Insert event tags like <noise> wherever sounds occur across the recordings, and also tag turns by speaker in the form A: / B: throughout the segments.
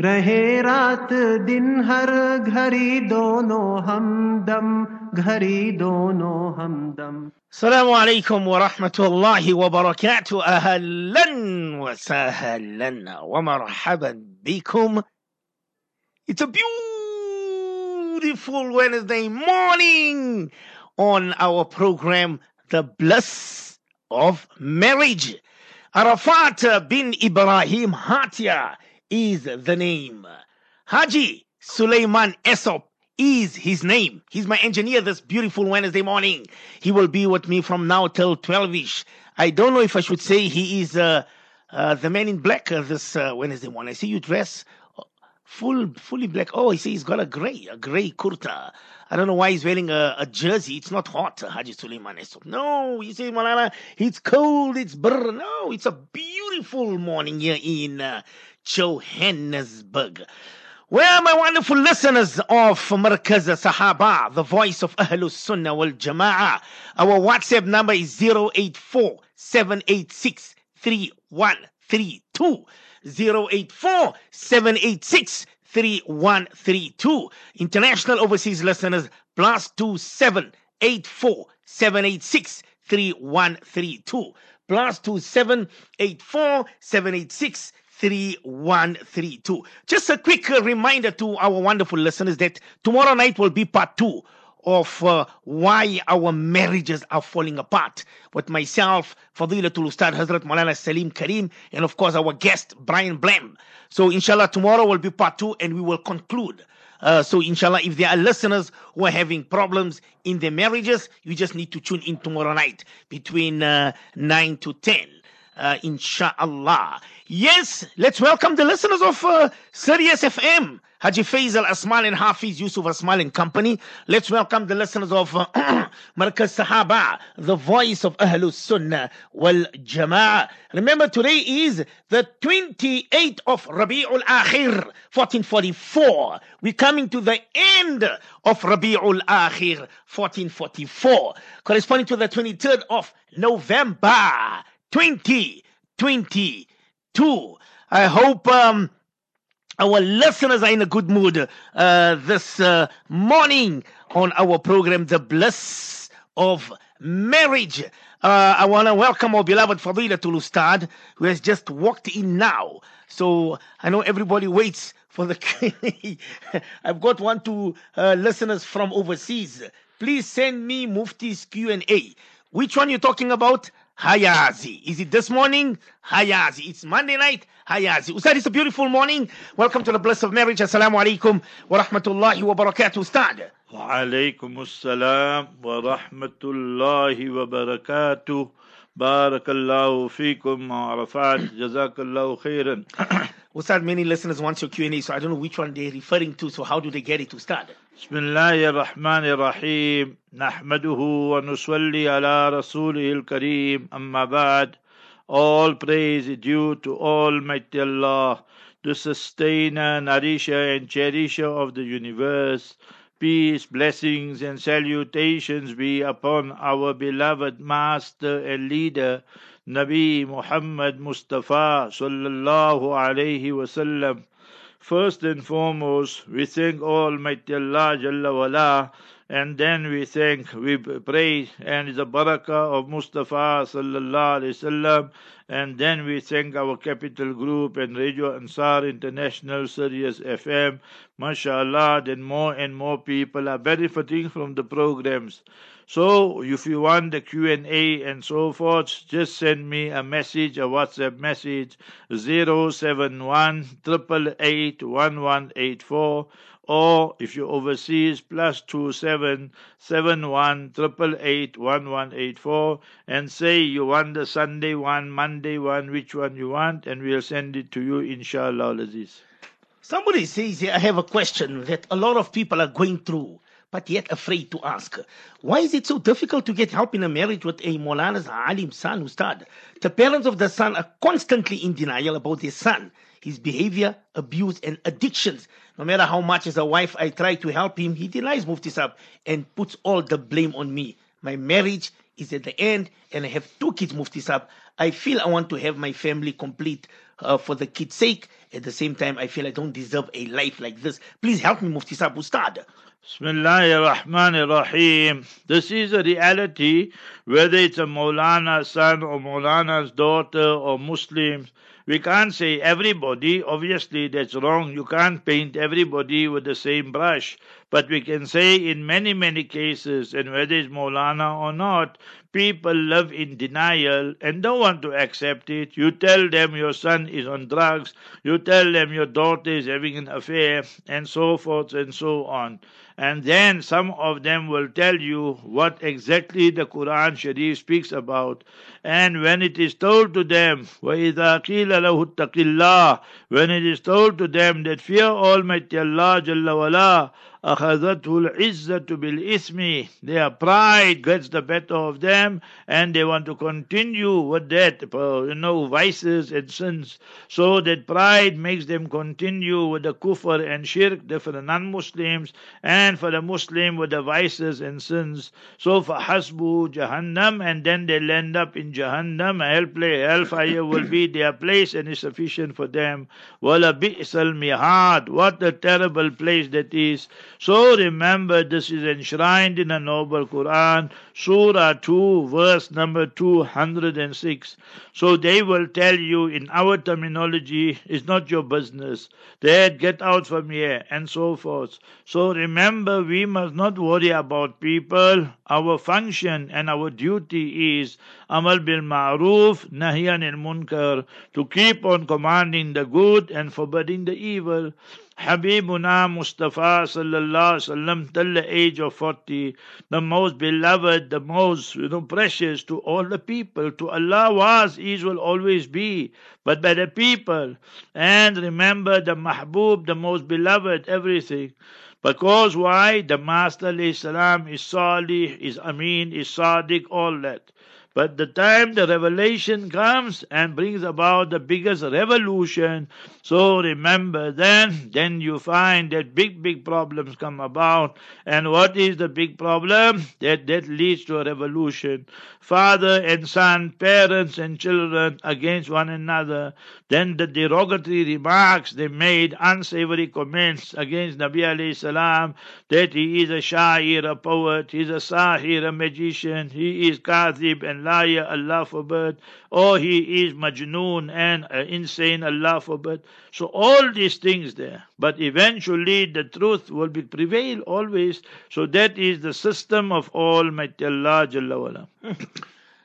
A: रहे रात दिन हर घड़ी दोनों हमदम घड़ी दोनों हमदम
B: السلام عليكم ورحمة الله وبركاته أهلا وسهلا ومرحبا بكم It's a beautiful Wednesday morning on our program The Bliss of Marriage Arafat bin Ibrahim Hatia is the name Haji Suleiman Esop is his name. He's my engineer this beautiful Wednesday morning. He will be with me from now till 12ish. I don't know if I should say he is uh, uh, the man in black uh, this uh, Wednesday morning. I see you dress full, fully black. Oh, I see he's got a gray, a gray kurta. I don't know why he's wearing a, a jersey. It's not hot, Haji Suleiman Esop. No, you see, Malala, it's cold, it's brr. No, it's a beautiful morning here in uh, Johannesburg. Well, my wonderful listeners of Markaz Sahaba, the voice of Ahlus Sunnah wal Jama'ah, our WhatsApp number is 084 786 3132. 084 786 3132. International overseas listeners, plus 27 84 786 3132. Plus 27 84 786 3132. Just a quick uh, reminder to our wonderful listeners that tomorrow night will be part two of uh, why our marriages are falling apart with myself, Fadilatul Ustad Hazrat Malala Salim Karim, and of course our guest Brian Blam. So inshallah tomorrow will be part two and we will conclude. Uh, so inshallah, if there are listeners who are having problems in their marriages, you just need to tune in tomorrow night between uh, 9 to 10 uh, inshallah. Yes, let's welcome the listeners of uh, Sirius FM, Haji Faisal Asmal and Hafiz Yusuf Asmal and Company. Let's welcome the listeners of uh, <clears throat> Sahaba, the voice of Ahlus Sunnah wal Jama'ah. Remember, today is the 28th of Rabi'ul Akhir, 1444. We're coming to the end of Rabi'ul Akhir, 1444, corresponding to the 23rd of November. 2022. I hope um, our listeners are in a good mood uh, this uh, morning on our program, The Bliss of Marriage. Uh, I want to welcome our beloved Fadilatul Ustad, who has just walked in now. So I know everybody waits for the <laughs> I've got one to uh, listeners from overseas. Please send me Mufti's Q&A. Which one you talking about? Hayazi. Is it this morning? Hayazi. It's Monday night. Hayazi. Ustad, it's a beautiful morning. Welcome to the Bliss of Marriage. Assalamu alaikum wa rahmatullahi wa barakatuh. Ustad.
C: وعليكم السلام ورحمة الله وبركاته بارك الله فيكم وعرفات جزاك الله خيرا
B: Ustad, many listeners want your Q&A, so I don't know which one they're referring to. So how do they get it, Ustad?
C: بسم الله الرحمن الرحيم نحمده ونصلي على رسوله الكريم أما بعد All praise is due to Almighty Allah, the sustainer, nourisher and cherisher of the universe. Peace, blessings and salutations be upon our beloved master and leader, Nabi Muhammad Mustafa sallallahu alayhi wasallam. First and foremost, we thank Almighty Allah Jalla wala, and then we thank, we pray, and the barakah of Mustafa sallallahu alayhi wasallam, and then we thank our capital group and Radio Ansar International Sirius FM. MashaAllah, then more and more people are benefiting from the programs. So if you want the Q&A and so forth, just send me a message, a WhatsApp message, 071 1184 or if you're overseas, plus two seven seven one triple eight one one eight four, and say you want the Sunday one, Monday one, which one you want, and we'll send it to you, inshallah, Aziz.
B: Somebody says I have a question that a lot of people are going through, but yet afraid to ask. Why is it so difficult to get help in a marriage with a Molana's Alim son, Ustad? The parents of the son are constantly in denial about their son, his behavior, abuse, and addictions. No matter how much as a wife I try to help him, he denies Mufti Sab and puts all the blame on me. My marriage is at the end and I have two kids, Mufti Sab. I feel I want to have my family complete uh, for the kid's sake. At the same time, I feel I don't deserve a life like this. Please help me, Mufti Saab Ustad.
C: Bismillahir Rahmanir Rahim. This is a reality, whether it's a Maulana's son or Maulana's daughter or Muslims. We can't say everybody, obviously that's wrong. You can't paint everybody with the same brush. But we can say in many, many cases, and whether it's Maulana or not, people live in denial and don't want to accept it. You tell them your son is on drugs, you tell them your daughter is having an affair, and so forth and so on And then some of them will tell you what exactly the Quran Sharif speaks about. And when it is told to them, وَإِذَا قِيلَ لَهُ اتَّقِ اللَّهِ When it is told to them that fear Almighty Allah Jalla wala, أخذته العزة بالإثم their pride gets the better of them and they want to continue with that you know vices and sins so that pride makes them continue with the kufr and shirk for the non-Muslims and for the Muslim with the vices and sins so for hasbu jahannam and then they'll end up in jahannam hellfire will be their place and is sufficient for them wala bi'sal mihad what a terrible place that is so remember, this is enshrined in a noble Quran, Surah 2, verse number 206. So they will tell you in our terminology, it's not your business. Dad, get out from here, and so forth. So remember, we must not worry about people. Our function and our duty is amal bil ma'ruf, nahyan al munkar, to keep on commanding the good and forbidding the evil. Habibuna Mustafa sallallahu wasallam till the age of 40, the most beloved, the most you know, precious to all the people. To Allah was, is, will always be, but by the people. And remember the Mahbub, the most beloved, everything. Because why? The Master salam is Salih, is Amin, is Sadiq, all that. But the time the revelation comes and brings about the biggest revolution, so remember then, then you find that big, big problems come about. And what is the big problem? That that leads to a revolution. Father and son, parents and children against one another. Then the derogatory remarks they made, unsavory comments against Nabi alayhi salam, that he is a shair, a poet, he is a sahir, a magician, he is kadhib and liar, Allah forbid, or he is majnoon and uh, insane, Allah forbid. So all these things there. But eventually the truth will be prevail always. So that is the system of Almighty Allah Jalla. <laughs>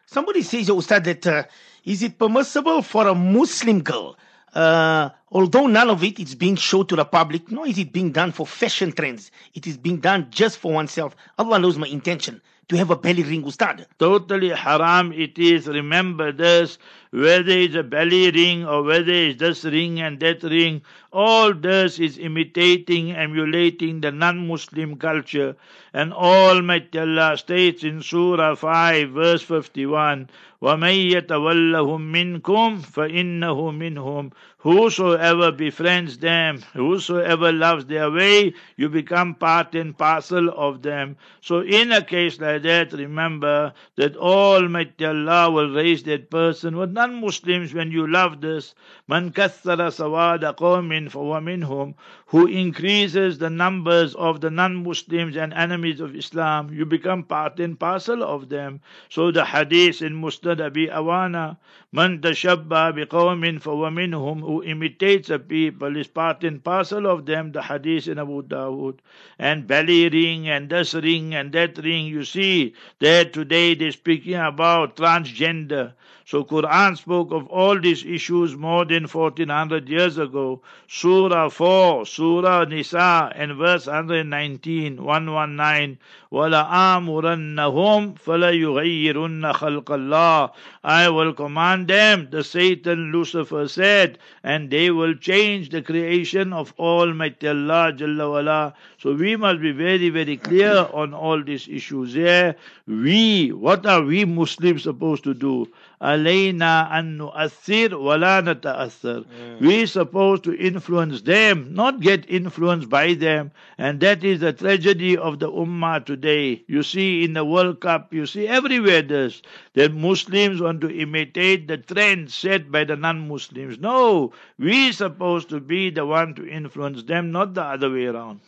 B: Somebody says, Ustad, that uh, is it permissible for a Muslim girl, uh, although none of it is being shown to the public, nor is it being done for fashion trends, it is being done just for oneself. Allah knows my intention to have a belly ring, Ustad.
C: Totally haram it is. Remember this, whether it's a belly ring or whether it's this ring and that ring, all this is imitating, emulating the non-Muslim culture. And Almighty Allah states in Surah 5 verse 51, وَمَن يَتَوَلَّهُم مِّنكُمْ فَإِنَّهُ مِنْهُمْ Whosoever befriends them, whosoever loves their way, you become part and parcel of them. So in a case like that, remember that Almighty Allah will raise that person with non-Muslims when you love this. Man kathara sawada qawmin fawa minhum, who increases the numbers of the non-Muslims and enemies of Islam, you become part and parcel of them. So the hadith in Musnad Abi Awana, man tashabba biqawmin minhum, who imitates a people is part and parcel of them, the hadith in Abu Dawud. And belly ring and this ring and that ring, you see that today they're speaking about transgender. So Quran spoke of all these issues more than 1400 years ago. Surah 4, Surah Nisa and verse 119, 119. وَلَآمُرَنَّهُمْ فَلَيُغَيِّرُنَّ خَلْقَ اللَّهِ I will command them, the Satan Lucifer said, and they will change the creation of Almighty Allah Jalla wala. So we must be very, very clear on all these issues here. We, what are we Muslims supposed to do? Alayna annu asir wala nata'athir. Hmm. We're supposed to influence them, not get influenced by them. And that is the tragedy of the Ummah today. You see in the World Cup, you see everywhere this, that Muslims are want to imitate the trend set by the non-Muslims. No, we're supposed to be the one to influence them, not the other way around.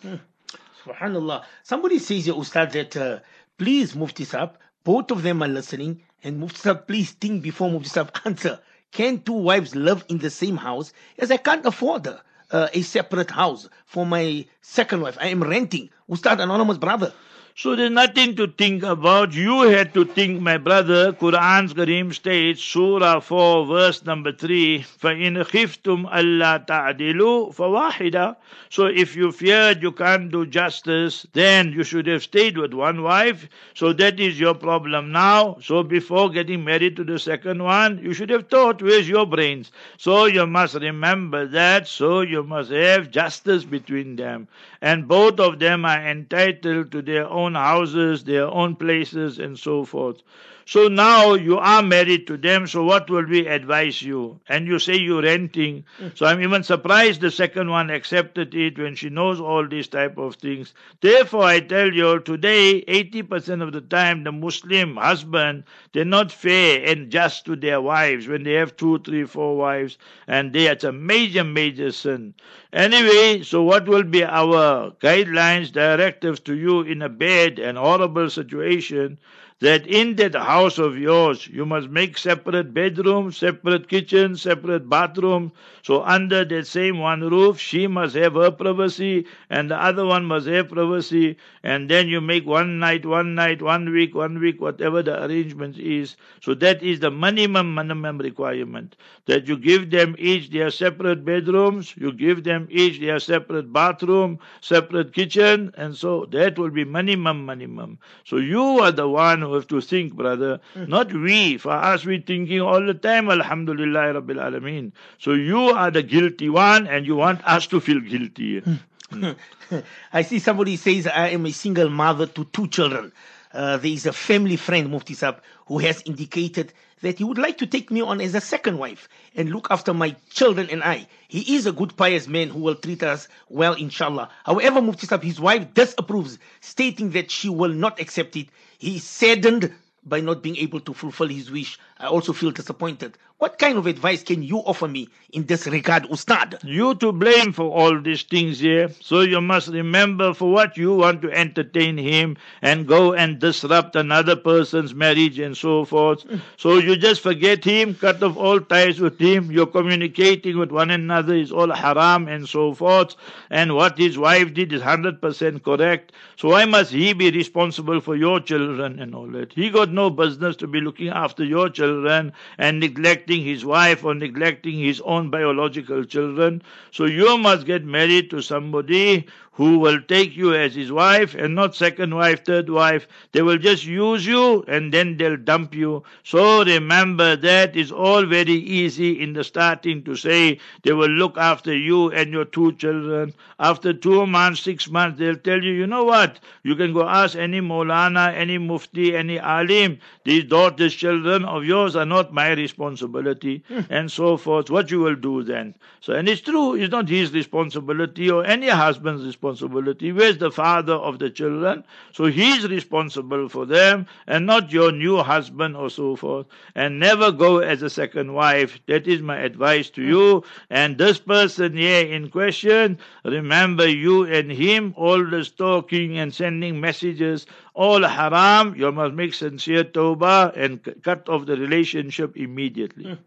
B: Subhanallah. Somebody says Ustad, that uh, please, Mufti Sahib, both of them are listening, and Mufti please think before Mufti Sahib <laughs> answer. Can two wives live in the same house? As I can't afford uh, a separate house for my second wife. I am renting. Ustad, anonymous brother.
C: So there's nothing to think about. You had to think, my brother. Quran's Kareem states, Surah 4, verse number 3, فَإِنْ خِفْتُمْ أَلَّا تَعْدِلُوا فَوَاحِدًا So if you feared you can't do justice, then you should have stayed with one wife. So that is your problem now. So before getting married to the second one, you should have thought, where's your brains? So you must remember that. So you must have justice between them. And both of them are entitled to their own houses, their own places, and so forth. So now you are married to them, so what will we advise you? And you say you're renting. So I'm even surprised the second one accepted it when she knows all these type of things. Therefore I tell you today, 80% of the time the Muslim husband, they're not fair and just to their wives when they have two, three, four wives, and they, it's a major, major sin. Anyway, so what will be our guidelines, directives to you in a bad and horrible situation? That in that house of yours you must make separate bedrooms, separate kitchen, separate bathroom. So under that same one roof, she must have her privacy and the other one must have privacy. And then you make one night, one night, one week, one week, whatever the arrangement is. So that is the minimum, minimum requirement. That you give them each their separate bedrooms, you give them each their separate bathroom, separate kitchen, and so that will be minimum, minimum. So you are the one who have to think, brother. Not we. For us, we thinking all the time, Alhamdulillah Rabbil Alameen. So you are the guilty one and you want us to feel guilty. <laughs>
B: I see somebody says, I am a single mother to two children. Uh, there is a family friend, Mufti Sab, who has indicated that he would like to take me on as a second wife and look after my children and I. He is a good, pious man who will treat us well, inshallah. However, Mufti Sab, his wife disapproves, stating that she will not accept it. He saddened by not being able to fulfill his wish. I also feel disappointed. What kind of advice can you offer me in this regard, Ustad?
C: You to blame for all these things here. So you must remember for what you want to entertain him and go and disrupt another person's marriage and so forth. So you just forget him, cut off all ties with him. You're communicating with one another is all haram and so forth. And what his wife did is 100% correct. So why must he be responsible for your children and all that? He got no business to be looking after your children and neglecting his wife or neglecting his own biological children. So you must get married to somebody who will take you as his wife and not second wife, third wife. They will just use you and then they'll dump you. So remember that is all very easy in the starting to say they will look after you and your two children. After two months, six months, they'll tell you, you know what? You can go ask any Molana, any Mufti, any Alim. These daughters, children of yours are not my responsibility hmm. and so forth. What you will do then? So, and it's true, it's not his responsibility or any husband's responsibility responsibility. Where's the father of the children? So he's responsible for them and not your new husband or so forth. And never go as a second wife. That is my advice to you. And this person here in question, remember you and him, all this talking and sending messages, all haram. You must make sincere tawbah and cut off the relationship immediately. Hmm.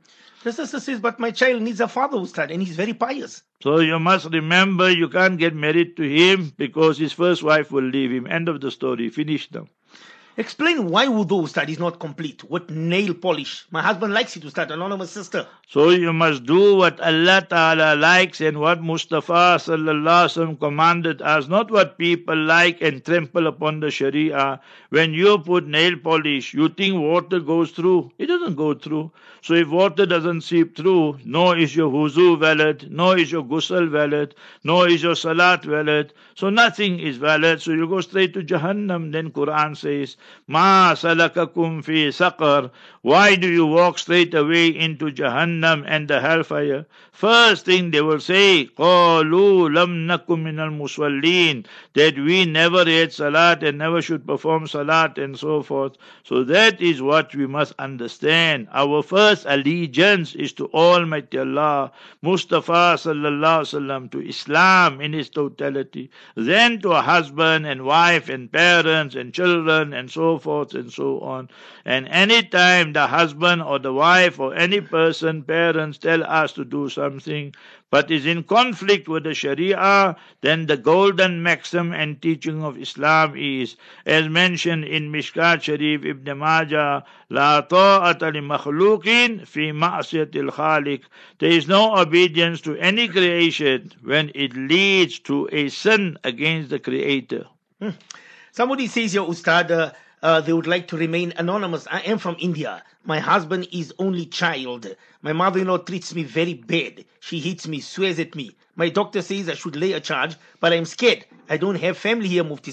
B: The sister says, but my child needs a father, Ustad, and he's very pious.
C: So you must remember you can't get married to him because his first wife will leave him. End of the story. Finished now.
B: Explain why wudu, Ustad, is not complete with nail polish. My husband likes it, Ustad, anonymous sister.
C: So you must do what Allah Ta'ala likes and what Mustafa Sallallahu Alaihi commanded us, not what people like and trample upon the Sharia. When you put nail polish, you think water goes through. It doesn't go through. So if water doesn't seep through, nor is your wuzu valid, nor is your ghusl valid, nor is your salat valid. So nothing is valid. So you go straight to Jahannam. Then Quran says, Ma salakakum fi saqar. Why do you walk straight away into Jahannam and the hellfire? First thing they will say, قَالُوا لَمْ نَكُمْ مِنَ الْمُصَلِّينَ That we never read salat and never should perform salat and so forth. So that is what we must understand. Our first allegiance is to Almighty Allah, Mustafa sallallahu sallam, to Islam in its totality. Then to a husband and wife and parents and children and so forth and so on. And any time the husband or the wife or any person, parents tell us to do something, but is in conflict with the Sharia, then the golden maxim and teaching of Islam is, as mentioned in Mishkat Sharif Ibn Majah, La ta'ata li makhluqin fi ma'siyatil khaliq. There is no obedience to any creation when it leads to a sin against the Creator. Hmm.
B: Somebody says Your Ustad, uh, uh, they would like to remain anonymous. I am from India. My husband is only child. My mother-in-law treats me very bad. She hits me, swears at me. My doctor says I should lay a charge, but I'm scared. I don't have family here, Mufti.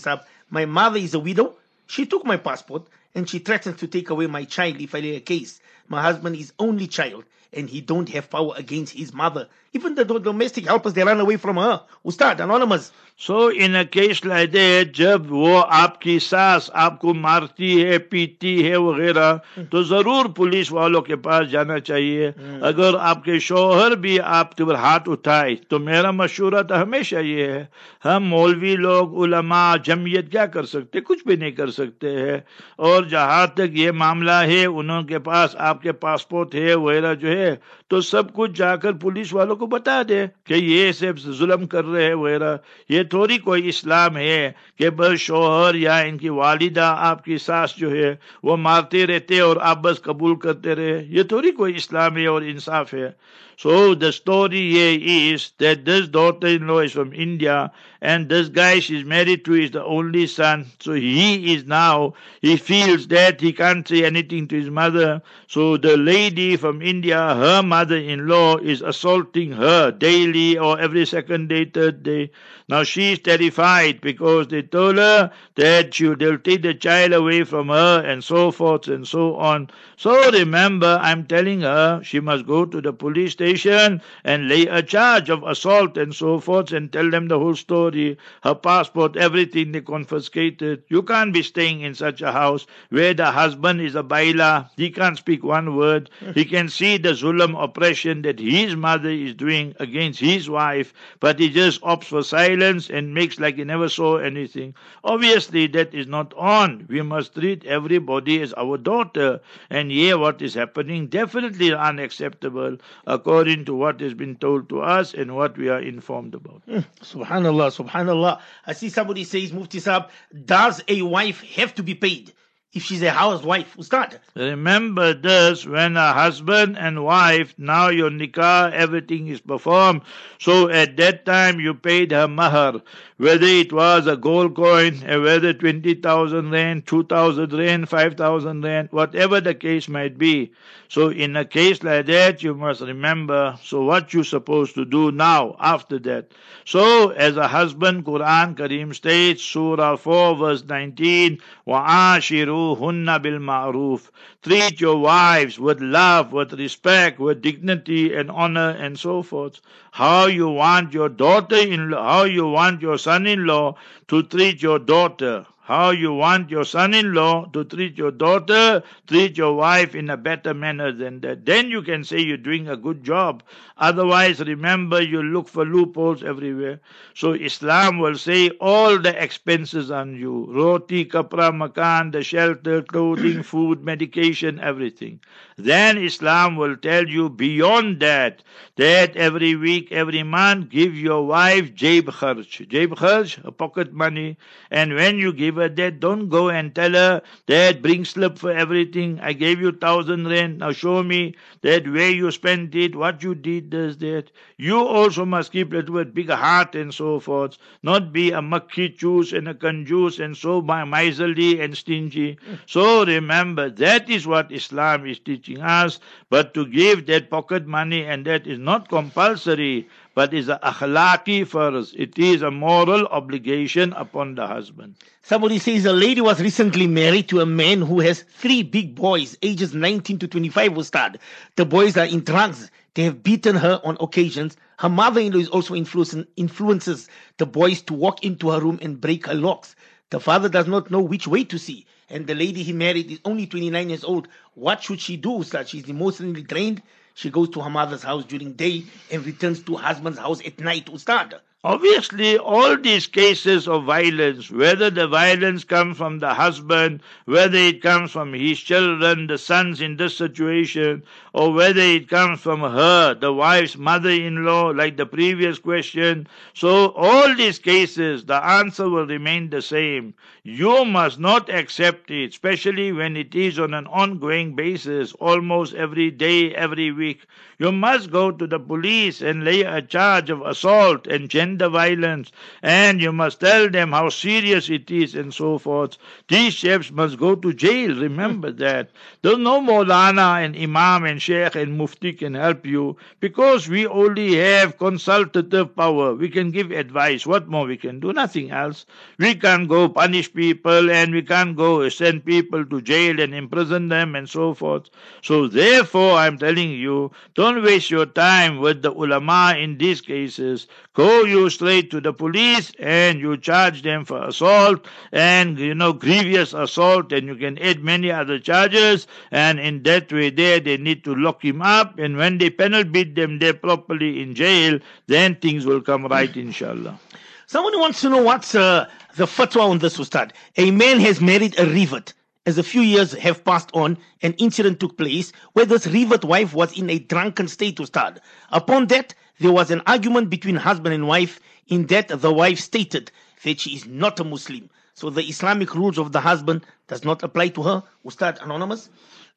B: My mother is a widow. She took my passport and she threatens to take away my child if I lay a case. My husband is only child and he don't have power against his mother. Even the do- domestic helpers, they run away from her. Ustad, anonymous.
C: So in a case like that, जब वो आपकी सास आपको मारती है पीटती है वगैरह तो ज़रूर पुलिस वालों के पास जाना चाहिए। अगर आपके शोहर भी आपके ऊपर हाथ उठाए तो मेरा मशूरा तो हमेशा ये है। हम मौलवी लोग उलमा जमीयत क्या कर सकते? कुछ भी नहीं कर सकते हैं। और जहाँ तक ये मामला है उनके पास आपके पासपोर्ट है वगैरह जो है تو سب کچھ جا کر پولیس والوں کو بتا دے کہ یہ سب ظلم کر رہے ہیں وغیرہ۔ یہ تھوڑی کوئی اسلام ہے کہ بس شوہر یا ان کی والدہ آپ کی ساس جو ہے وہ مارتے رہتے اور آپ بس قبول کرتے رہے۔ یہ تھوڑی کوئی اسلام ہے اور انصاف ہے۔ So the story here is that this daughter-in-law is from India and this guy she's married to is the only son. So he is now, he feels that he can't say anything to his mother. So the lady from India, her mother-in-law is assaulting her daily or every second day, third day. Now she's terrified because they told her that she, they'll take the child away from her and so forth and so on. So remember, I'm telling her she must go to the police station and lay a charge of assault and so forth and tell them the whole story, her passport, everything they confiscated. You can't be staying in such a house where the husband is a baila. He can't speak one word. He can see the zulm oppression that his mother is doing against his wife, but he just opts for silence and makes like he never saw anything. Obviously, that is not on. We must treat everybody as our daughter. And here, what is happening definitely unacceptable according to what has been told to us and what we are informed about. Hmm.
B: Subhanallah, subhanallah. I see somebody says, Mufti Saab, does a wife have to be paid if she's a housewife? Ustad.
C: Remember this when a husband and wife, now your nikah, everything is performed. So at that time you paid her mahar, whether it was a gold coin, or whether 20,000 rand, 2,000 rand, 5,000 rand, whatever the case might be. So in a case like that, you must remember, so what you supposed to do now after that. So as a husband, Quran Kareem states, Surah 4 verse 19, وَعَاشِرُوهُنَّ بِالْمَعْرُوفِ Treat your wives with love, with respect, with dignity and honor and so forth. How you want your daughter-in-law, how you want your son-in-law to treat your daughter. How you want your son-in-law to treat your daughter, treat your wife in a better manner than that. Then you can say you're doing a good job. Otherwise, remember, you look for loopholes everywhere. So Islam will say all the expenses on you. Roti, kapra, makan, the shelter, clothing, food, medication, everything. Then Islam will tell you beyond that, that every week, every month, give your wife. Jayb kharch, pocket money. And when you give her that, don't go and tell her that bring slip for everything. I gave you thousand rand. Now show me that where you spent it, what you did, this, that. You also must keep little bit bigger heart and so forth. Not be a makhi choose and a conjuice and so miserly and stingy. So remember, that is what Islam is teaching us. But to give that pocket money and that is not compulsory. but is a akhlaqi farz. It is a moral obligation upon the husband.
B: Somebody says a lady was recently married to a man who has three big boys, ages 19 to 25, Ustad. The boys are in drugs. They have beaten her on occasions. Her mother-in-law is also influencing, influences the boys to walk into her room and break her locks. The father does not know which way to see. And the lady he married is only 29 years old. What should she do, So She's emotionally drained. She goes to her mother's house during day and returns to husband's house at night, Ustad.
C: Obviously, all these cases of violence, whether the violence comes from the husband, whether it comes from his children, the sons in this situation, or whether it comes from her, the wife's mother in law, like the previous question. So, all these cases, the answer will remain the same. You must not accept it, especially when it is on an ongoing basis, almost every day, every week. You must go to the police and lay a charge of assault and gender violence, and you must tell them how serious it is and so forth. These chefs must go to jail, remember hmm. that. There's no more Maulana and Imam and Sheikh and Mufti can help you because we only have consultative power. We can give advice. What more we can do? Nothing else. We can't go punish people and we can't go send people to jail and imprison them and so forth. So therefore, I'm telling you, don't waste your time with the ulama in these cases. Go you straight to the police and you charge them for assault and, you know, grievous assault and you can add many other charges and in that way there they need to lock him up and when they penal beat them there properly in jail, then things will come right <sighs> inshallah.
B: Someone wants to know what's uh, the fatwa on this, Ustad. A man has married a revert. As a few years have passed on, an incident took place where this revert wife was in a drunken state, Ustad. Upon that, there was an argument between husband and wife in that the wife stated that she is not a Muslim. So the Islamic rules of the husband does not apply to her. Ustad Anonymous?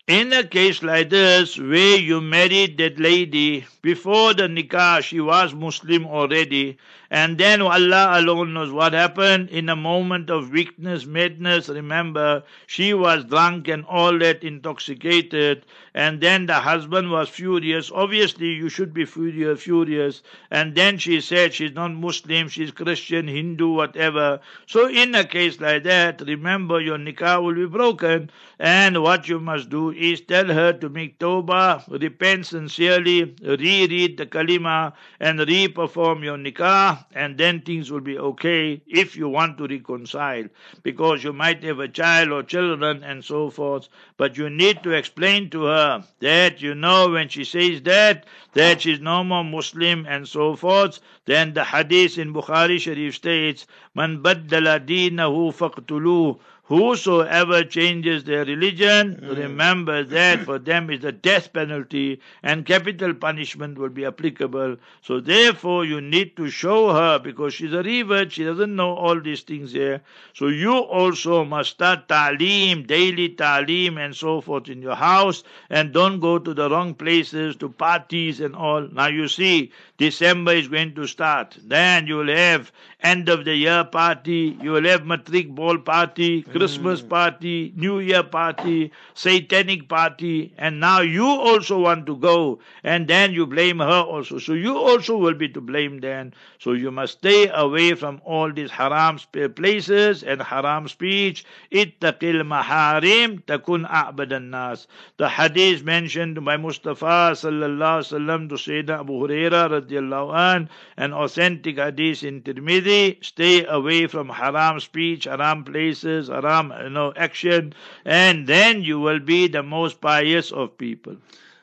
C: In a case like this, where you married that lady before the nikah, she was Muslim already, and then Allah alone knows what happened in a moment of weakness, madness. Remember, she was drunk and all that intoxicated, and then the husband was furious. Obviously, you should be furious, furious. And then she said she's not Muslim, she's Christian, Hindu, whatever. So, in a case like that, remember your nikah will be broken, and what you must do is tell her to make tawbah, repent sincerely, reread the kalima, and re-perform your nikah, and then things will be okay if you want to reconcile. Because you might have a child or children and so forth, but you need to explain to her that you know when she says that, that ah. she's no more Muslim and so forth, then the hadith in Bukhari Sharif states, Man baddala faqtuluh Whosoever changes their religion,
B: Mm.
C: remember <clears throat> that for them is the death penalty and capital punishment will be applicable. So therefore you need to show her because she's a revert, she doesn't know all these things here. So you also must start ta'lim, daily ta'lim and so forth in your house and don't go to the wrong places, to parties and all. Now you see, December is going to start. Then you will have end of the year party, you will have matric ball party, Christmas hmm. party, New Year party, satanic party, and now you also want to go, and then you blame her also. So you also will be to blame then. So you must stay away from all these haram places and haram speech. Ittaqil maharim takun a'badan nas. The hadith mentioned by Mustafa sallallahu alaihi wasallam to Sayyidina Abu Huraira radiallahu an, an authentic hadith in Tirmidhi. Stay away from haram speech, haram places, haram you know action, and then you will be the most pious of people.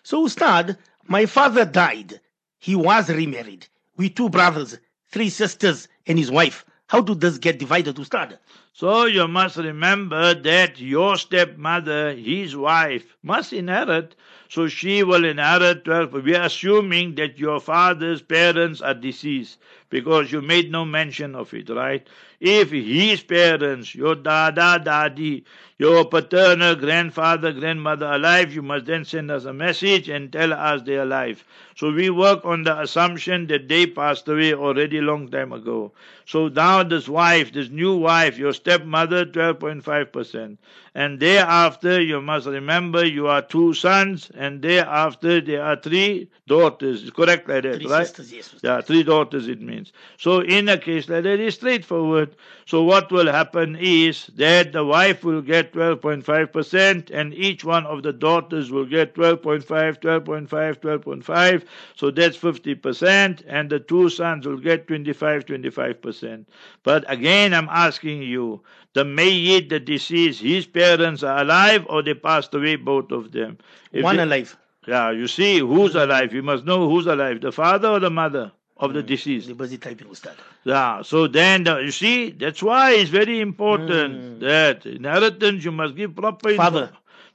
B: So, Ustad, my father died. He was remarried. We two brothers, three sisters, and his wife. How do this get divided, Ustad?
C: So you must remember that your stepmother, his wife, must inherit. So she will inherit 12. We are assuming that your father's parents are deceased because you made no mention of it, right? If his parents, your dada, dadi, your paternal grandfather, grandmother alive, you must then send us a message and tell us they're alive. So we work on the assumption that they passed away already long time ago. So now this wife, this new wife, your stepmother 12.5%. And thereafter, you must remember you are two sons, and thereafter there are three daughters. It's correct like that,
B: Three
C: right?
B: sisters, yes.
C: Yeah, three daughters it means. So in a case like that, it's straightforward. So what will happen is that the wife will get 12.5% and each one of the daughters will get 12.5, 12.5, 12.5. So that's 50% and the two sons will get 25, 25%. But again, I'm asking you, the Mayyit, the deceased, his parents are alive or they passed away, both of them? If
B: One
C: they-
B: alive.
C: yeah, you see, who's alive? You must know who's alive, the father or the mother of the
B: hmm. deceased. Typing, Ustad.
C: Yeah, so then, the, you see, that's why it's very important hmm. that inheritance you must give proper info-
B: Father.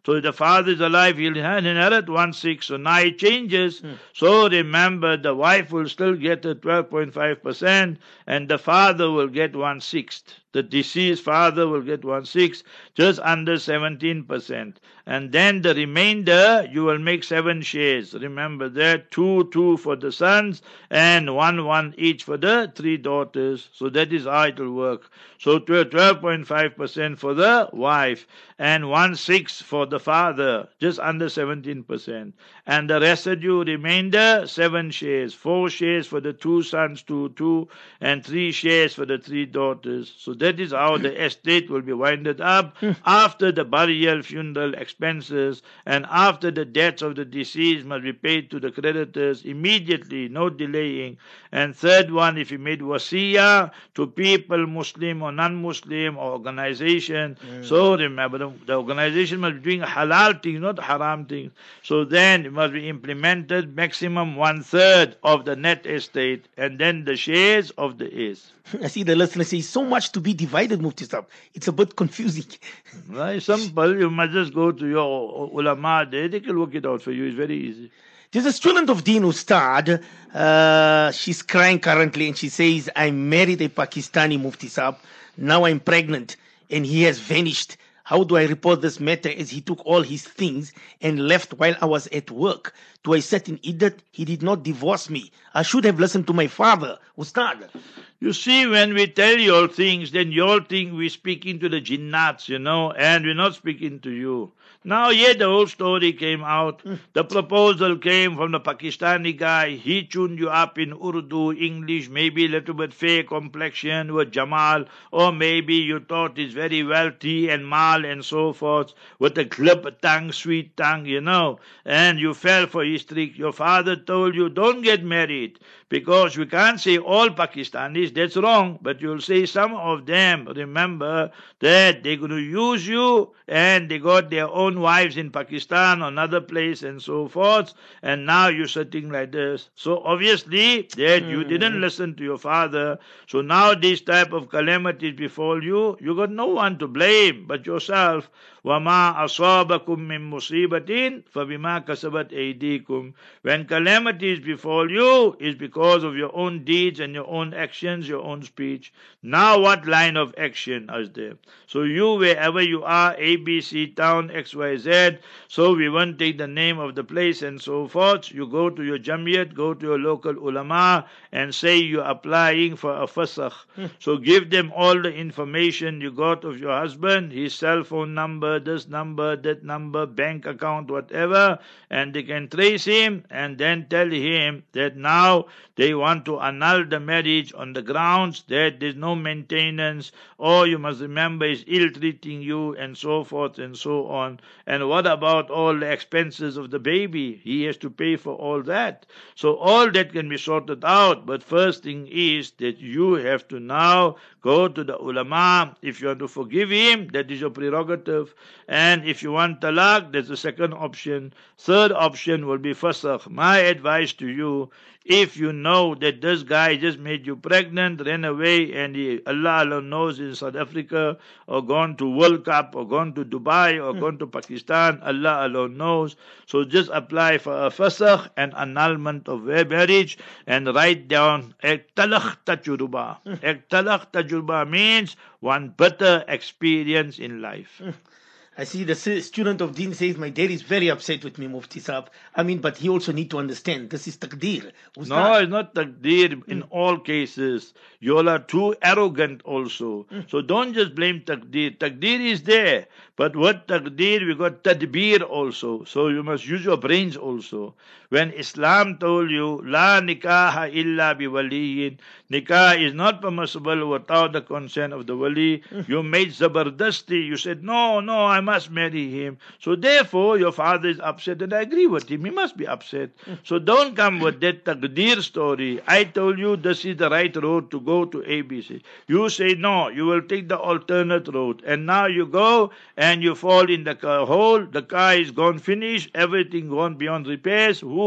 C: So if the father is alive, he'll inherit one sixth. So now it changes. Hmm. So remember, the wife will still get a 12.5%, and the father will get one sixth. The deceased father will get one sixth, just under 17%. And then the remainder, you will make seven shares. Remember that two, two for the sons, and one, one each for the three daughters. So that is how it will work. So 12.5% for the wife, and one sixth for the father, just under 17%. And the residue remainder, seven shares. Four shares for the two sons, two, two, and three shares for the three daughters. So that is how the estate will be winded up <laughs> after the burial, funeral expenses, and after the debts of the deceased must be paid to the creditors immediately, no delaying. And third one, if he made wasiyah to people, Muslim or non-Muslim or organization, mm. so remember the, the organization must be doing halal things, not haram things. So then it must be implemented maximum one third of the net estate, and then the shares of the heirs. <laughs>
B: I see the listener says so much to be divided, Mufti Sahib. It's a bit confusing. <laughs>
C: Right? Simple. You must just go to your ulama there. They can work it out for you. It's very easy.
B: There's a student of Deen Ustad. Uh, she's crying currently and she says, I married a Pakistani Mufti Sahib. Now I'm pregnant and he has vanished. How do I report this matter as he took all his things and left while I was at work? To a certain in Iddat? He did not divorce me. I should have listened to my father. Ustad.
C: You see, when we tell you all things, then you all think we're speaking to the jinnats, you know, and we're not speaking to you. Now, yeah, the whole story came out. Hmm. The proposal came from the Pakistani guy. He tuned you up in Urdu, English, maybe a little bit fair complexion with Jamal, or maybe you thought he's very wealthy and mal and so forth, with a clip tongue, sweet tongue, you know, and you fell for his trick. Your father told you, don't get married, because we can't say all Pakistanis, that's wrong, but you'll say some of them. Remember that they're going to use you, and they got their own wives in Pakistan or another place and so forth, and now you're sitting like this. So obviously that you didn't hmm. listen to your father. So now these type of calamities befall you, you got no one to blame but yourself. وَمَا أَصَابَكُم مِّن مُّصِيبَةٍ فَبِمَا كَسَبَتْ أَيْدِيكُم When calamities befall you, is because of your own deeds and your own actions, your own speech. Now what line of action is there? So you, wherever you are, ABC, town, XYZ, so we won't take the name of the place and so forth. You go to your jamiyat, go to your local ulama, and say you're applying for a fasakh. so give them all the information you got of your husband, his cell phone number, this number, that number, bank account, whatever, and they can trace him and then tell him that now they want to annul the marriage on the grounds that there's no maintenance, or you must remember he's ill treating you, and so forth and so on. And what about all the expenses of the baby? He has to pay for all that. So all that can be sorted out. But first thing is that you have to now go to the ulama. If you want to forgive him, that is your prerogative. And if you want talaq, that's the second option. Third option will be fasakh. My advice to you, if you know that this guy just made you pregnant, ran away, and he, Allah alone knows in South Africa, or gone to World Cup, or gone to Dubai, or gone to Pakistan, Allah alone knows. So just apply for a fasakh and annulment of marriage, and write down ek talakh tajruba. <laughs> Ek talakh tajruba means one bitter experience in life. <laughs>
B: I see the student of Deen says, my dad is very upset with me, Mufti Saab. I mean, but he also need to understand this is taqdeer.
C: No, it's not takdir in mm. all cases. You all are too arrogant also. Mm. So don't just blame takdir. Takdir is there. But what takdir, we got tadbir also. So you must use your brains also. When Islam told you, La nikaha illa bi waliyin, nikah is not permissible without the consent of the wali. Hmm. You made zabardasti. You said, no, no, I must marry him. So therefore, your father is upset and I agree with him. He must be upset. Hmm. So don't come with that taqdeer story. I told you this is the right road to go to ABC. You say no, you will take the alternate road. And now you go and you fall in the car hole. The car is gone finished. Everything gone beyond repairs. Who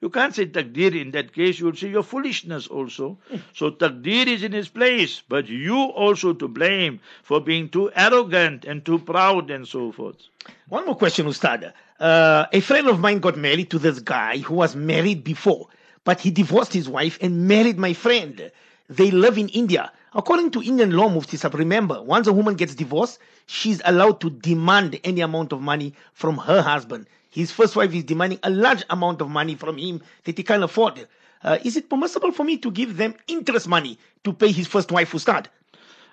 C: you can't say taqdeer in that case. You'll say your foolishness also. So taqdeer is in its place, but you also to blame for being too arrogant and too proud and so forth.
B: One more question, Ustad. Uh, a friend of mine got married to this guy who was married before, but he divorced his wife and married my friend. They live in India. According to Indian law, Mufti Sab, remember, once a woman gets divorced, she's allowed to demand any amount of money from her husband. His first wife is demanding a large amount of money from him that he can't afford. Uh, is it permissible for me to give them interest money to pay his first wife, Ustad?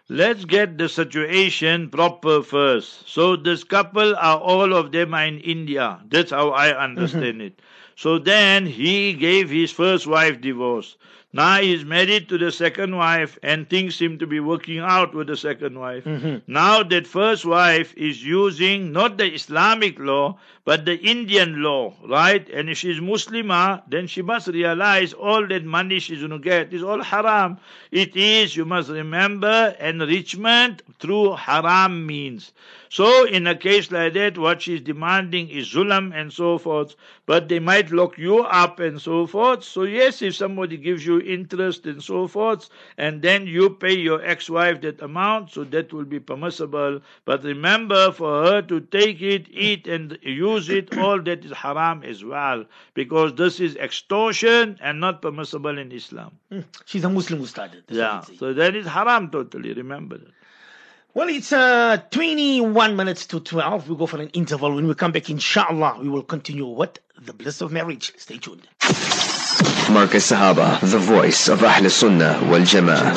C: Let's get the situation proper first. So this couple are all of them are in India. That's how I understand it. So then he gave his first wife divorce. Now he's married to the second wife and things seem to be working out with the second wife. Now that first wife is using not the Islamic law but the Indian law, right? And if she's Muslimah, then she must realize all that money she's going to get is all haram. It is, you must remember, enrichment through haram means. So in a case like that, what she's demanding is zulam and so forth, but they might lock you up and so forth. So yes, if somebody gives you interest and so forth, and then you pay your ex-wife that amount, so that will be permissible. But remember, for her to take it, eat and use it, all that is haram as well, because this is extortion and not permissible in Islam.
B: She's a Muslim, Ustad. That's what
C: Yeah, so that is haram totally. Remember that.
B: Well, it's uh, 21 minutes to 12. We'll go for an interval. When we come back, inshallah, we will continue with the bliss of marriage. Stay tuned.
D: Markaz Sahaba, the voice of Ahl Sunnah wal Jama'ah.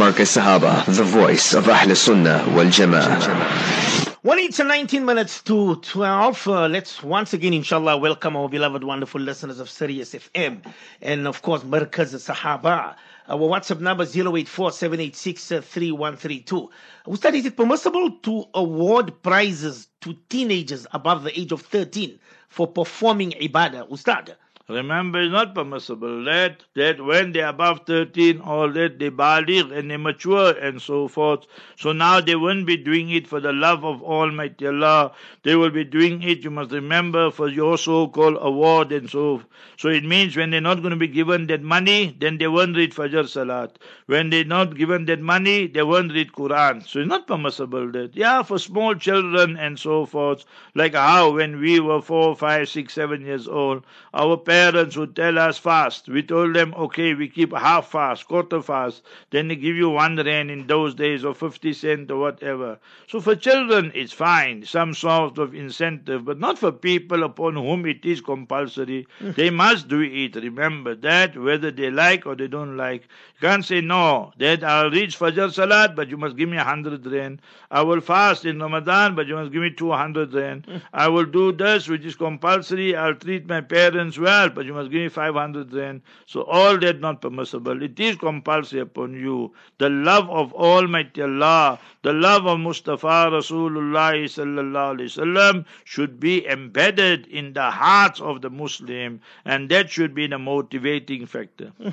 D: Markaz Sahaba, the voice of Ahl Sunnah wal Jama'ah.
B: Well, it's uh, 19 minutes to 12. Uh, let's once again, inshallah, welcome our beloved, wonderful listeners of Sirius FM and, of course, Markaz Sahaba. Our WhatsApp number 084-786-3132. Ustad, is it permissible to award prizes to teenagers above the age of 13 for performing ibadah? Ustad?
C: Remember, it's not permissible that that when they're above 13 or that they baligh and they mature and so forth. So now they won't be doing it for the love of Almighty Allah. They will be doing it, you must remember, for your so-called award and so. So it means when they're not going to be given that money, then they won't read Fajr Salat. When they're not given that money, they won't read Quran. So it's not permissible that. Yeah, for small children and so forth, like how when we were four, five, six, seven years old, our parents would tell us fast. We told them, okay, we keep half fast, quarter fast. Then they give you one rand in those days or 50 cent or whatever. So for children, it's fine, some sort of incentive, but not for people upon whom it is compulsory. <laughs> They must do it. Remember that, whether they like or they don't like. You can't say, no, that I'll reach Fajr Salat, but you must give me a hundred rand. I will fast in Ramadan, but you must give me 200 rand. <laughs> I will do this, which is compulsory. I'll treat my parents well, but you must give me 500 rand. So all that not permissible. It is compulsory upon you. The love of Almighty Allah, the love of Mustafa Rasulullah sallallahu alaihi wasallam should be embedded in the hearts of the Muslim, and that should be the motivating factor. <laughs>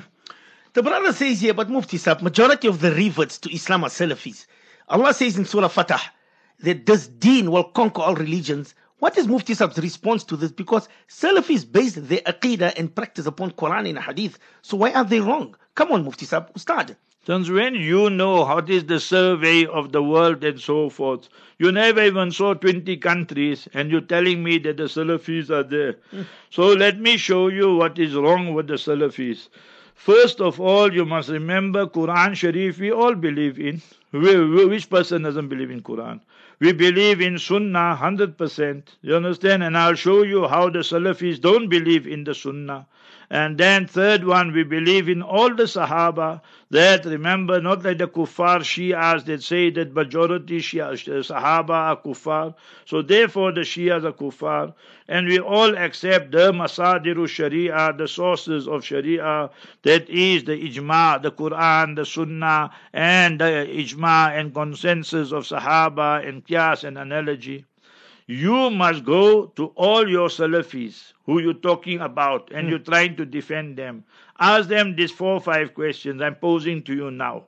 B: The brother says here, but Mufti Sahib, majority of the reverts to Islam are Salafis. Allah says in Surah Fatah that this deen will conquer all religions. What is Mufti Sahib's response to this? Because Salafis base their aqidah and practice upon Quran and Hadith. So why are they wrong? Come on, Mufti Sahib, Ustad.
C: Since when you know what is the survey of the world and so forth, you never even saw 20 countries and you're telling me that the Salafis are there. <laughs> So let me show you what is wrong with the Salafis. First of all, you must remember Quran Sharif we all believe in. Wh- wh- Which person doesn't believe in Quran? We believe in Sunnah 100%. You understand? And I'll show you how the Salafis don't believe in the Sunnah. And then third one, we believe in all the Sahaba that remember not like the Kuffar Shias that say that majority Shia, uh, Sahaba are Kuffar. So therefore the Shias are Kuffar. And we all accept the Masadiru Sharia, the sources of Sharia, that is the Ijma, the Quran, the Sunnah, and the Ijma and consensus of Sahaba and Qiyas and analogy you must go to all your Salafis who you're talking about and hmm. you're trying to defend them. Ask them these four or five questions I'm posing to you now.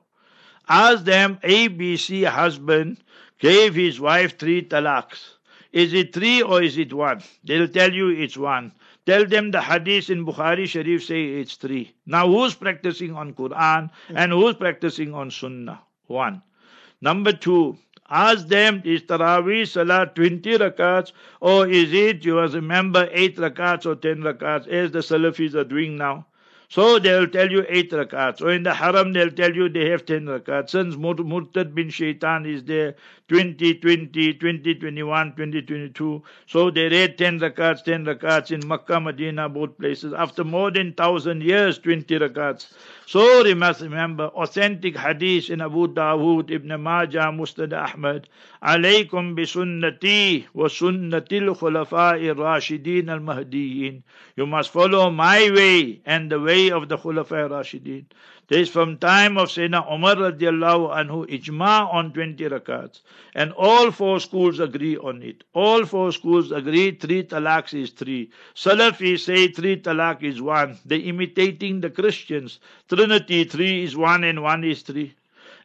C: Ask them ABC husband gave his wife three talaqs. Is it three or is it one? They'll tell you it's one. Tell them the hadith in Bukhari Sharif say it's three. Now who's practicing on Quran and hmm. who's practicing on Sunnah? One. Number two, Ask them, is Taraweeh Salah 20 rakats or is it, you must remember, 8 rakats or 10 rakats as the Salafis are doing now? So they'll tell you 8 rakats. Or in the haram, they'll tell you they have 10 rakats. Since Murtad bin Shaitan is there, 2020, 2021, 2022. So they read 10 rakats, 10 rakats in Makkah, Medina, both places. After more than 1,000 years, 20 rakats. So we must remember authentic hadith in Abu Dawood, Ibn Majah, Musnad Ahmad. Alaykum bi sunnati wa sunnatil khulafa'i rashidin al-mahdiyin. You must follow my way and the way of the khulafa'i rashidin. There is from time of Sayyidina Umar radiallahu anhu ijma on 20 rakats. And all four schools agree on it. All four schools agree three talaks is three. Salafis say three talak is one. They're imitating the Christians. Trinity, three is one and one is three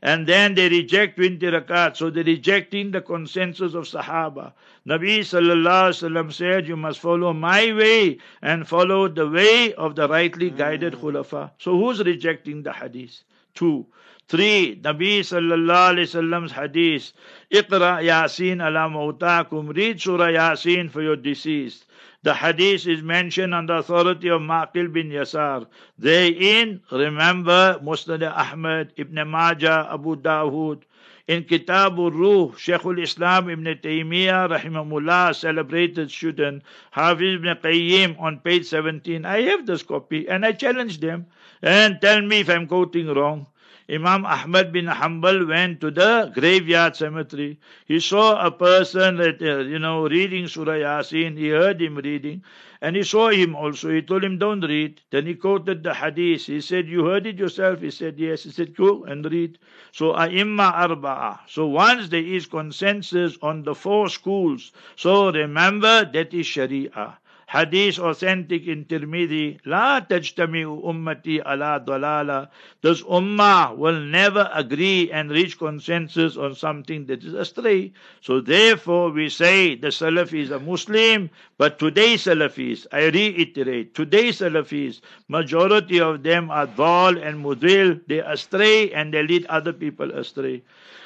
C: and then they reject 20 rakat. So they're rejecting the consensus of Sahaba. Nabi sallallahu alaihi wasallam said, "You must follow my way and follow the way of the rightly guided hmm. khulafa." So who's rejecting the hadith? Two. Three, Nabi sallallahu alayhi wasallam's hadith, Iqra Yasin ala mautakum, read Surah Yasin for your deceased. The hadith is mentioned on the authority of Maqil bin Yasar. Therein, remember Musnad Ahmad, Ibn Majah, Abu Dawood. In Kitab Ruh, Shaykhul Islam Ibn Taymiyyah, Rahimahullah, celebrated student, Hafiz Ibn Qayyim on page 17. I have this copy and I challenge them and tell me if I'm quoting wrong. Imam Ahmad bin Hanbal went to the graveyard cemetery. He saw a person, that, uh, you know, reading Surah Yasin. He heard him reading. And he saw him also. He told him, don't read. Then he quoted the hadith. He said, you heard it yourself? He said, yes. He said, go and read. So, A'imma Arba'a. So once there is consensus on the four schools, so remember that is Sharia. Hadith authentic in Tirmidhi, La tajtami'u ummati ala dalala. This ummah will never agree and reach consensus on something that is astray. So therefore we say the Salafis are Muslim, but today's Salafis, I reiterate, today's Salafis, majority of them are dal and mudil, they astray and they lead other people astray.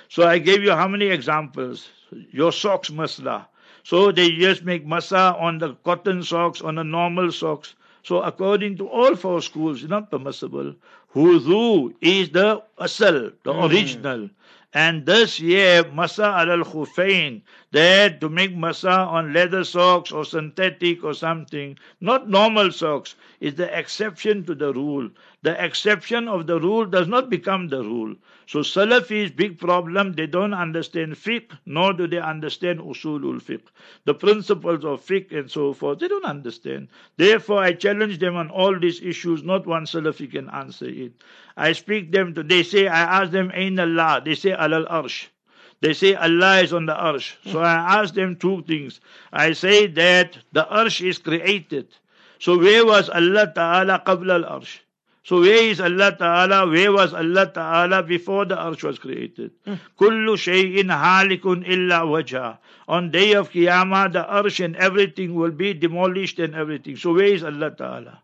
C: So I gave you how many examples? Your socks masla. So they just make masa on the cotton socks, on the normal socks. So according to all four schools, it's not permissible. Hudu is the asal, the mm. original. And this year, masa al khufain, that to make masa on leather socks or synthetic or something, not normal socks, is the exception to the rule. The exception of the rule does not become the rule. So Salafi's big problem, they don't understand fiqh, nor do they understand usulul fiqh. The principles of fiqh and so forth, they don't understand. Therefore, I challenge them on all these issues, not one Salafi can answer it. I speak them to, they say, I ask them, Ain Allah? They say, Alal Arsh. They say Allah is on the arsh. So I ask them two things. I say that the arsh is created. So where was Allah Ta'ala qabla al-arsh? So where is Allah Ta'ala? Where was Allah Ta'ala before the arsh was created? Hmm. Kullu shay'in halikun illa wajha. On day of Qiyamah, the arsh and everything will be demolished and everything. So where is Allah Ta'ala?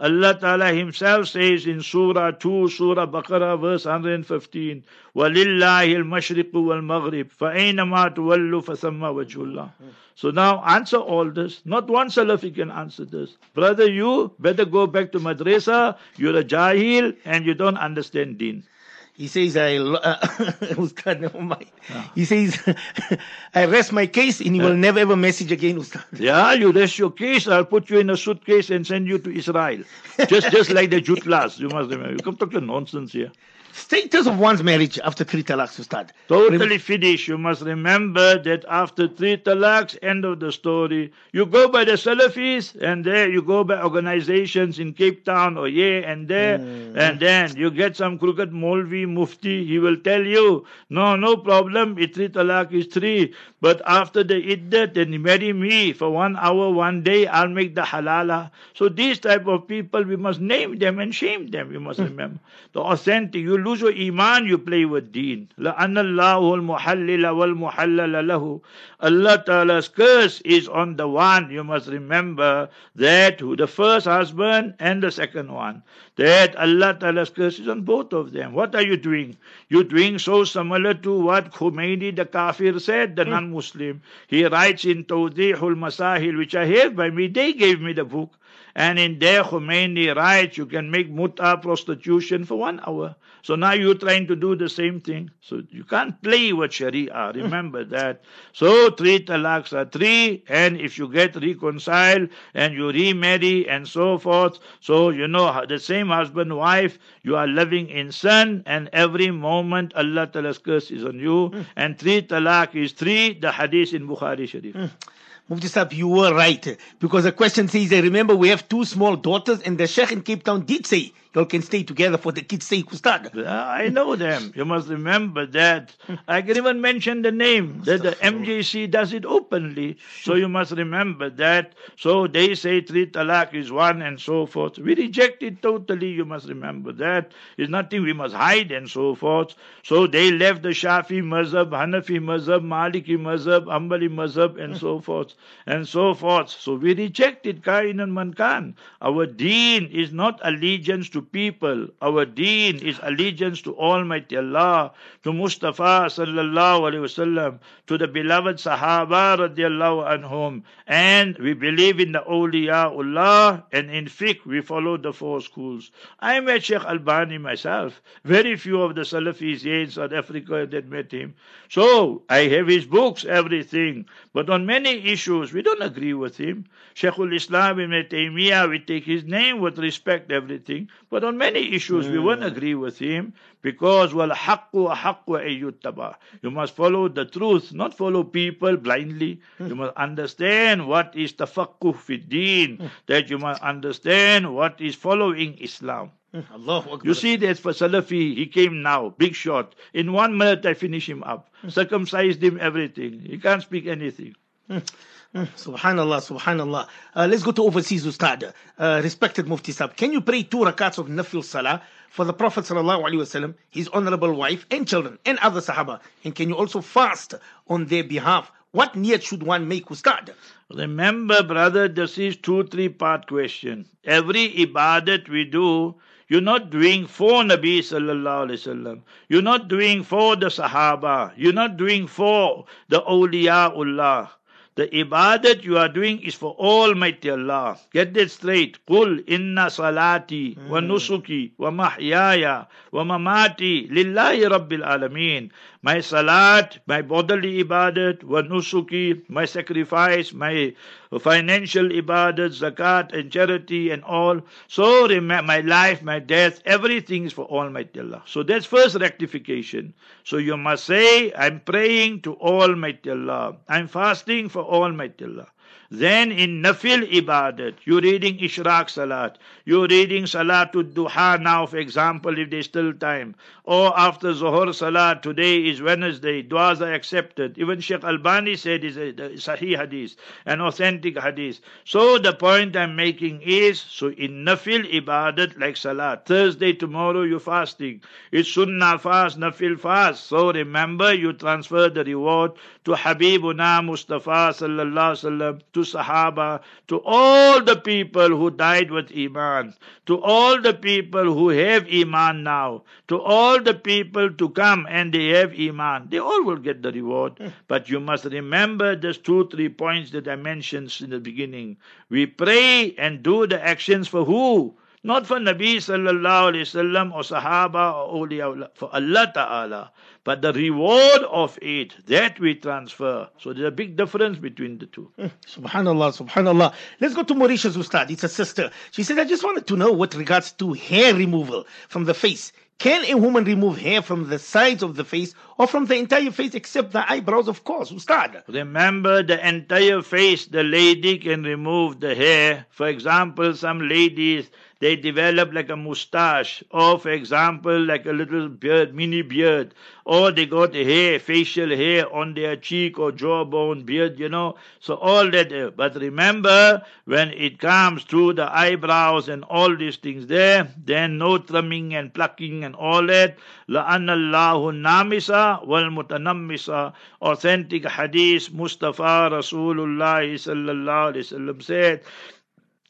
C: Allah Ta'ala Himself says in Surah 2, Surah Baqarah, verse 115, وَلِلَّهِ الْمَشْرِقُ وَالْمَغْرِبُ فَأَيْنَمَا تُوَلُّوا فَثَمَّ وَجْهُ اللَّهِ So now answer all this. Not one Salafi can answer this. Brother, you better go back to madrasa. You're a jahil and you don't understand deen.
B: He says, I, uh, Ustad, never mind. He says, <laughs> I rest my case and he will never ever message again, Ustad.
C: Yeah, you rest your case. I'll put you in a suitcase and send you to Israel. Just just like the Jutlas. You must remember. You come talk to nonsense here.
B: Status of one's marriage after three talaqs, Ustad.
C: Totally finished. You must remember that after three talaqs, end of the story. You go by the Salafis, and there you go by organizations in Cape Town or here and there, hmm. and then you get some crooked Molvi Mufti. He will tell you, no, no problem. It three talaq is three, but after the iddat, then marry me for one hour, one day. I'll make the halala. So these type of people, we must name them and shame them. You must hmm. remember the authentic. You lose your iman, you play with deen. لأن الله المحلل والمحلل له. Allah Ta'ala's curse is on the one. You must remember that who the first husband and the second one. That Allah Ta'ala's curse is on both of them. What are you doing? You're doing so similar to what Khomeini the Kafir said, the non-Muslim. He writes in Tawdihul Masahil, which I have by me. They gave me the book. And in there, Khomeini writes, you can make muta prostitution for one hour. So now you're trying to do the same thing. So you can't play with Sharia. <laughs> Remember that. So three talaqs are three, and if you get reconciled and you remarry and so forth, so you know the same husband, wife, you are living in sin, and every moment Allah Ta'ala's curse is on you. Hmm. And three talaq is three, the hadith in Bukhari Sharif. Hmm.
B: Mufti Saab, you were right. Because the question says, I remember we have two small daughters, and the Sheikh in Cape Town did say, y'all can stay together for the kids' sake, Ustad.
C: I know them. You must remember that. I can even mention the name. That the MJC does it openly. So you must remember that. So they say three talaq is one and so forth. We reject it totally. You must remember that. It's nothing we must hide and so forth. So they left the Shafi mazhab, Hanafi mazhab, Maliki mazhab, Hanbali mazhab and so forth and so forth. So we reject it, Kain and Mankan. Our deen is not allegiance to people. Our deen is allegiance to Almighty Allah, to Mustafa sallallahu alaihi wasallam, to the beloved Sahaba radiallahu anhum, and we believe in the awliyaullah, and in fiqh we follow the four schools. I met Sheikh Albani myself. Very few of the Salafis here in South Africa that met him. So I have his books, everything. But on many issues we don't agree with him. Sheikhul Islam Ibn Taymiyyah, we take his name with respect, everything. But on many issues we won't agree with him because well haqqu haqqu ayyuttaba. You must follow the truth, not follow people blindly. Hmm. You must understand what is tafaqquh fi deen, hmm. that you must understand what is following Islam.
B: Hmm. Allahu
C: You see that for Salafi, he came now, big shot. In one minute, I finish him up. Circumcised him, everything. He can't speak anything. <laughs>
B: Subhanallah, subhanallah. Uh, let's go to overseas, Ustad. Uh, respected Mufti Sab, can you pray two rakats of Nafil Salah for the Prophet sallallahu alaihi wasallam, his honorable wife and children and other Sahaba? And can you also fast on their behalf? What niyat should one make, Ustad?
C: Remember, brother, this is two, three part question. Every ibadat we do, you're not doing for Nabi sallallahu alaihi wasallam. You're not doing for the Sahaba. You're not doing for the awliyaullah. The ibadat you are doing is for Almighty Allah. Get that straight. Qul inna salati wa hmm. nusuki wa mahyaya wa mamati lillahi rabbil alameen. My salat, my bodily ibadat, wa nusuki, my sacrifice, my financial ibadat, zakat and charity and all. So my life, my death, everything is for Almighty Allah. So that's first rectification. So you must say, I'm praying to Almighty Allah. I'm fasting for Almighty Allah. Then in Nafil Ibadat, you're reading Ishraq Salat, you're reading Salatul Duha now, for example, if there's still time. Or after Zuhur Salat, today is Wednesday, du'as are accepted. Even Sheikh Albani said it's a Sahih Hadith, an authentic Hadith. So the point I'm making is, so in Nafil Ibadat, like Salat, Thursday, tomorrow you're fasting. It's Sunnah fast, Nafil fast. So remember, you transfer the reward to Habibuna Mustafa sallallahu alaihi wasallam, to Sahaba, to all the people who died with Iman, to all the people who have Iman now, to all the people to come and they have Iman. They all will get the reward. Hmm. But you must remember these two, three points that I mentioned in the beginning. We pray and do the actions for who? Not for Nabi sallallahu alayhi wasallam or Sahaba or awliya, for Allah Ta'ala. But the reward of it, that we transfer. So there's a big difference between the two.
B: Eh, subhanallah, subhanallah. Let's go to Mauritius Ustad. It's a sister. She said, I just wanted to know what regards to hair removal from the face. Can a woman remove hair from the sides of the face or from the entire face except the eyebrows, of course? Ustad.
C: Remember the entire face, the lady can remove the hair. For example, some ladies, they develop like a mustache, or for example, like a little beard, mini beard, or they got hair, facial hair on their cheek or jawbone, beard, you know. So all that. uh, But remember, when it comes to the eyebrows and all these things there, then no trimming and plucking and all that. لَأَنَّ اللَّهُ النَّامِسَ وَالْمُتَنَمِّسَ Authentic hadith, Mustafa Rasulullah sallallahu alayhi wasallam said,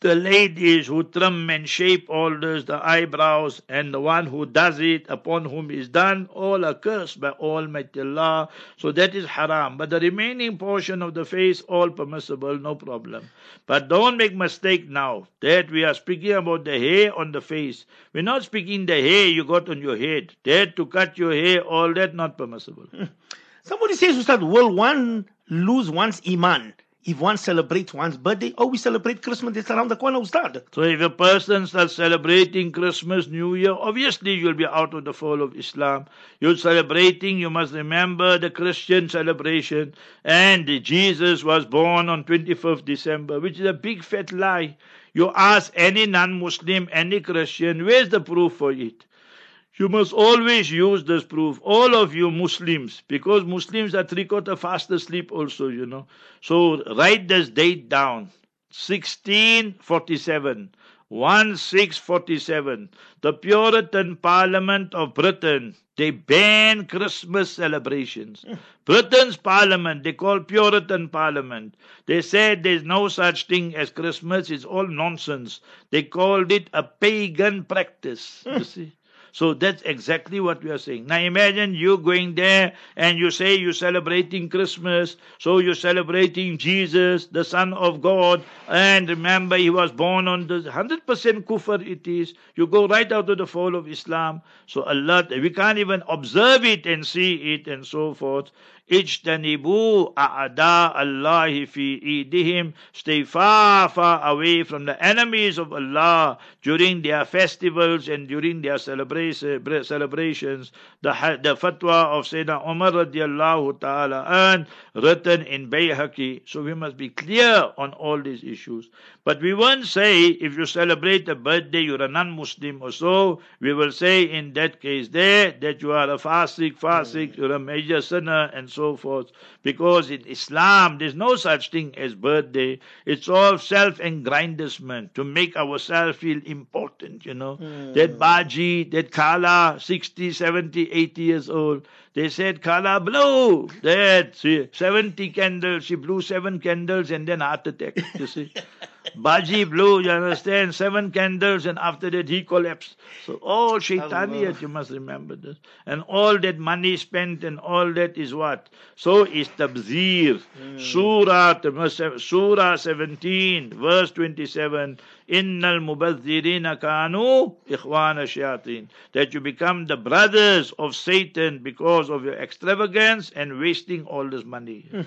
C: the ladies who trim and shape all this, the eyebrows, and the one who does it, upon whom is done, all are cursed by Almighty Allah. So that is haram. But the remaining portion of the face, all permissible, no problem. But don't make mistake now that we are speaking about the hair on the face. We're not speaking the hair you got on your head. That to cut your hair, all that not permissible. <laughs>
B: Somebody says, Ustad, will one lose one's iman if one celebrates one's birthday or we celebrate Christmas that's around the corner, Ustad?
C: So if a person starts celebrating Christmas, New Year, obviously you'll be out of the fold of Islam. You're celebrating, you must remember the Christian celebration. And Jesus was born on 25th December, which is a big fat lie. You ask any non-Muslim, any Christian, where's the proof for it? You must always use this proof. All of you Muslims, because Muslims are three quarter fast asleep also, you know. So write this date down. 1647. 1647. The Puritan Parliament of Britain, they banned Christmas celebrations. Britain's Parliament, they call Puritan Parliament. They said there's no such thing as Christmas, it's all nonsense. They called it a pagan practice. You <laughs> see? So that's exactly what we are saying. Now imagine you going there and you say you're celebrating Christmas, so you're celebrating Jesus, the Son of God, and remember he was born on the 100% kufr it is. You go right out of the fold of Islam. So Allah, we can't even observe it and see it and so forth. Ijtanibu a'ada Allah fi idihim. Stay far, far away from the enemies of Allah during their festivals and during their celebrations. The, the fatwa of Sayyidina Umar radiallahu ta'ala and written in Bayhaqi. So we must be clear on all these issues. But we won't say if you celebrate a birthday, you're a non-Muslim or so. We will say in that case there that you are a fasik, fasik, you're a major sinner and so forth. Because in Islam, there's no such thing as birthday. It's all self-aggrandizement to make ourselves feel important, you know. Hmm. That Baji, that Kala, 60, 70, 80 years old, they said, Kala blow. That, see, 70 candles, she blew seven candles and then heart attack, you see. <laughs> Baji blew, you understand, seven candles, and after that he collapsed. So all shaitaniyat, you must remember this. And all that money spent and all that is what? So is tabzir. Hmm. Surah, Surah 17, verse 27. Innal mubazzirina kanu ikhwana shayateen. That you become the brothers of Satan because of your extravagance and wasting all this money. Hmm.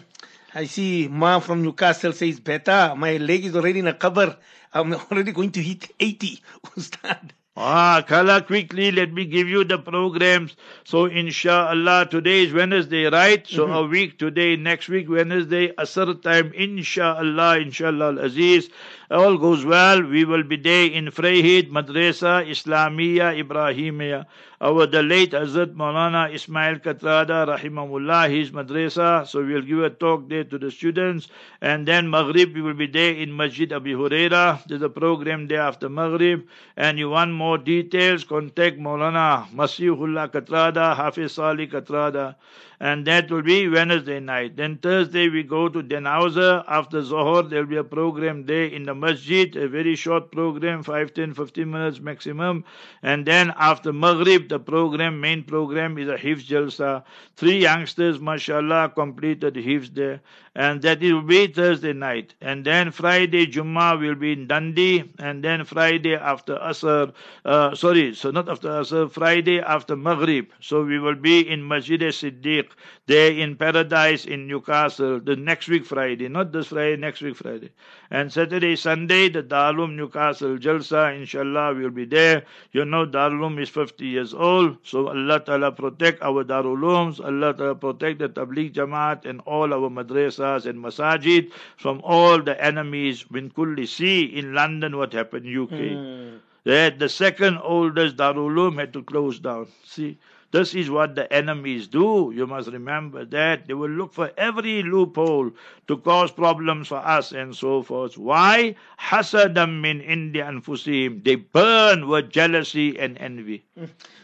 B: I see Ma from Newcastle says, Beta, my leg is already in a cover. I'm already going to hit 80. <laughs> Ustad.
C: Ah, Kala, quickly, let me give you the programs. So, inshallah, today is Wednesday, right? So, a week today, next week, Wednesday, Asr time, inshallah, inshallah, Aziz. All goes well. We will be there in Vryheid, Madrasa, Islamia, Ibrahimia. Our the late Hazrat Maulana Ismail Katrada, Rahimahullah, his madrasa. So we'll give a talk there to the students. And then Maghrib, we will be there in Masjid Abi Huraira. There's a program there after Maghrib. And you want more details, contact Maulana Masihullah Katrada, Hafiz Ali Katrada. And that will be Wednesday night. Then Thursday we go to Dannhauser. After Zohar, there will be a program there in the masjid, a very short program, 5, 10, 15 minutes maximum. And then after Maghrib, the program, main program is a Hifz Jalsa. Three youngsters, mashallah, completed Hifz there. and that will be Thursday night. And then Friday Jummah will be in Dundee, and then Friday after Asr, uh, sorry, so not after Asr, Friday after Maghrib. So we will be in Masjid Siddiq, there in Paradise in Newcastle, the next week Friday, not this Friday, next week Friday. And Saturday, Sunday, the Darulum Newcastle Jalsa, inshallah, will be there. You know, Darulum is 50 years old, so Allah Ta'ala protect our Darulums, Allah Ta'ala protect the Tabligh Jamaat and all our madrasas and masajid from all the enemies. When Kulli see in London what happened, UK. Hmm. That the second oldest Darulum had to close down. See, this is what the enemies do. You must remember that. They will look for every loophole to cause problems for us and so forth. Why? Hasadam min indi anfusihim. They burn with jealousy and envy.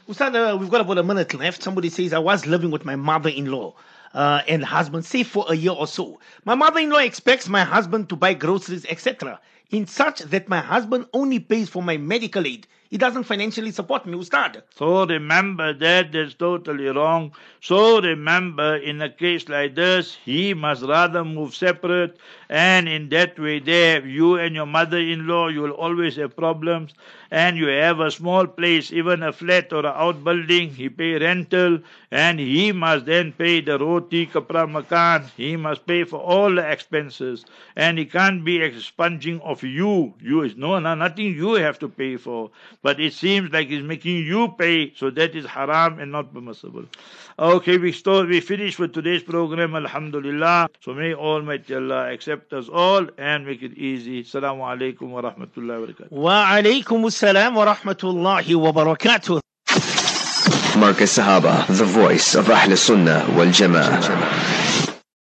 B: Ustad, uh, we've got about a minute left. Somebody says, I was living with my mother in law. Uh, and husband, say for a year or so. My mother-in-law expects my husband to buy groceries, etc. In such that my husband only pays for my medical aid. He doesn't financially support me, Ustad.
C: So remember that is totally wrong. So remember in a case like this, he must rather move separate and in that way there, you and your mother-in-law, you will always have problems and you have a small place, even a flat or an outbuilding, he pay rental and he must then pay the roti, kapra makan, he must pay for all the expenses and he can't be expunging of you. You is no, no, nothing you have to pay for. But it seems like he's making you pay, so that is haram and not permissible. Okay, we start, we finish with today's program, Alhamdulillah. So may Almighty Allah accept us all and make it easy. Assalamu alaikum wa rahmatullahi wa barakatuh.
B: Wa alaykum assalam wa rahmatullahi wa barakatuh.
D: Markaz Sahaba, the voice of Ahl Sunnah wal Jama'ah.